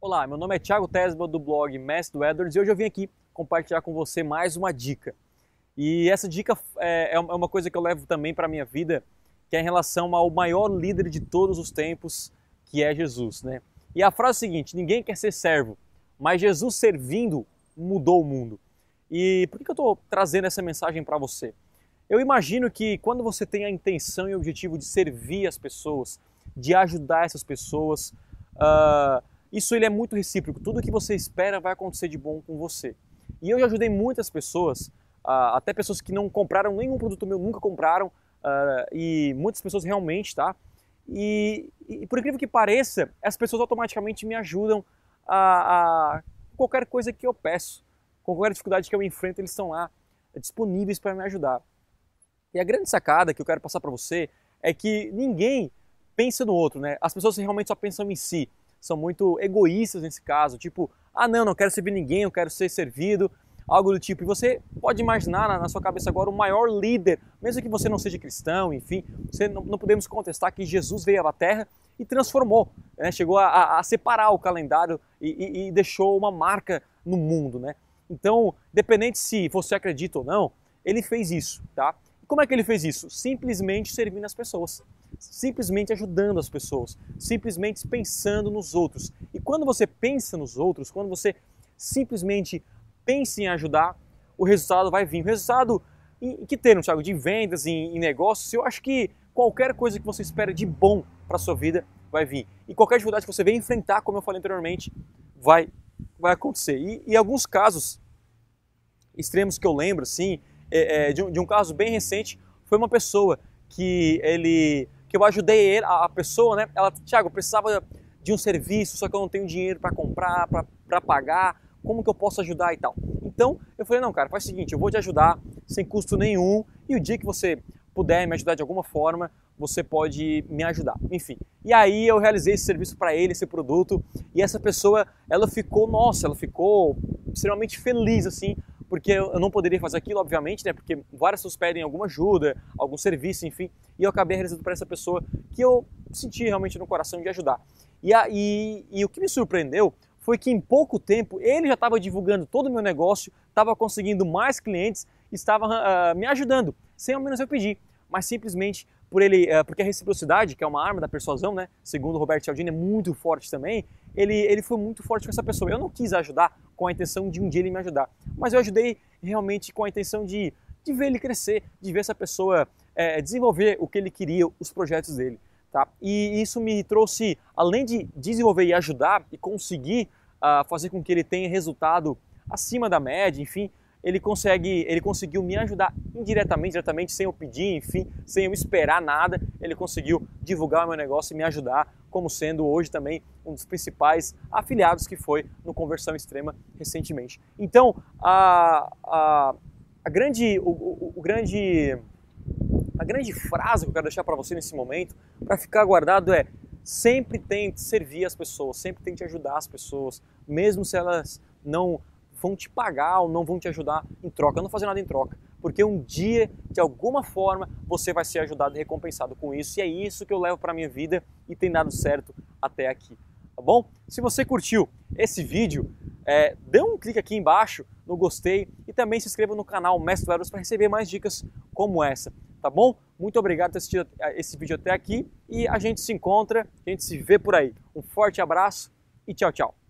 Olá, meu nome é Thiago Tesba do blog Mestre do Edwards e hoje eu vim aqui compartilhar com você mais uma dica. E essa dica é, é uma coisa que eu levo também para a minha vida, que é em relação ao maior líder de todos os tempos, que é Jesus. Né? E a frase é a seguinte: ninguém quer ser servo, mas Jesus servindo mudou o mundo. E por que eu estou trazendo essa mensagem para você? Eu imagino que quando você tem a intenção e o objetivo de servir as pessoas, de ajudar essas pessoas, uh, isso ele é muito recíproco. Tudo que você espera vai acontecer de bom com você. E eu já ajudei muitas pessoas, uh, até pessoas que não compraram nenhum produto meu, nunca compraram, uh, e muitas pessoas realmente, tá? E, e, por incrível que pareça, as pessoas automaticamente me ajudam a, a qualquer coisa que eu peço, qualquer dificuldade que eu enfrento, eles estão lá disponíveis para me ajudar. E a grande sacada que eu quero passar para você é que ninguém pensa no outro, né? As pessoas realmente só pensam em si são muito egoístas nesse caso, tipo, ah não, não quero servir ninguém, eu quero ser servido, algo do tipo. E você pode imaginar na, sua cabeça agora o maior líder, mesmo que você não seja cristão, enfim, você não, não podemos contestar que Jesus veio à Terra e transformou, né? chegou a, a, separar o calendário e, e, e deixou uma marca no mundo, né? Então, dependente se você acredita ou não, ele fez isso, tá? Como é que ele fez isso? Simplesmente servindo as pessoas simplesmente ajudando as pessoas, simplesmente pensando nos outros. E quando você pensa nos outros, quando você simplesmente pensa em ajudar, o resultado vai vir. O resultado, em que termo, Thiago? De vendas, em, em negócios, eu acho que qualquer coisa que você espera de bom para sua vida vai vir. E qualquer dificuldade que você venha enfrentar, como eu falei anteriormente, vai, vai acontecer. E, alguns casos extremos que eu lembro, assim, é, é, de, de um caso bem recente, foi uma pessoa que ele que eu ajudei ele, a pessoa, né? Ela, Tiago, precisava de um serviço, só que eu não tenho dinheiro para comprar, para pagar, como que eu posso ajudar e tal. Então eu falei, não, cara, faz o seguinte, eu vou te ajudar sem custo nenhum e o dia que você puder me ajudar de alguma forma, você pode me ajudar. Enfim. E aí eu realizei esse serviço para ele, esse produto, e essa pessoa, ela ficou, nossa, ela ficou extremamente feliz assim, porque eu não poderia fazer aquilo, obviamente, né? Porque várias pessoas pedem alguma ajuda, algum serviço, enfim, e eu acabei realizando para essa pessoa que eu senti realmente no coração de ajudar. E, a, e, e o que me surpreendeu foi que em pouco tempo ele já estava divulgando todo o meu negócio, estava conseguindo mais clientes, estava uh, me ajudando, sem ao menos eu pedir, mas simplesmente por ele, uh, porque a reciprocidade, que é uma arma da persuasão, né, segundo Roberto Cialdini, é muito forte também, ele, ele foi muito forte com essa pessoa. Eu não quis ajudar com a intenção de um dia ele me ajudar, mas eu ajudei realmente com a intenção de, de ver ele crescer, de ver essa pessoa é, desenvolver o que ele queria, os projetos dele. Tá? E isso me trouxe, além de desenvolver e ajudar e conseguir uh, fazer com que ele tenha resultado acima da média, enfim, ele consegue, ele conseguiu me ajudar indiretamente, diretamente, sem eu pedir, enfim, sem eu esperar nada, ele conseguiu divulgar o meu negócio e me ajudar, como sendo hoje também um dos principais afiliados que foi no Conversão Extrema recentemente. Então, a, a, a grande, o, o, o grande, a grande frase que eu quero deixar para você nesse momento, para ficar guardado é sempre tente servir as pessoas, sempre tente ajudar as pessoas, mesmo se elas não vão te pagar ou não vão te ajudar em troca. Não fazer nada em troca, porque um dia, de alguma forma, você vai ser ajudado e recompensado com isso. E é isso que eu levo para minha vida e tem dado certo até aqui. Tá bom? Se você curtiu esse vídeo, é, dê um clique aqui embaixo no gostei e também se inscreva no canal Mestre Eros para receber mais dicas como essa. Tá bom? Muito obrigado por ter assistido esse vídeo até aqui e a gente se encontra, a gente se vê por aí. Um forte abraço e tchau, tchau.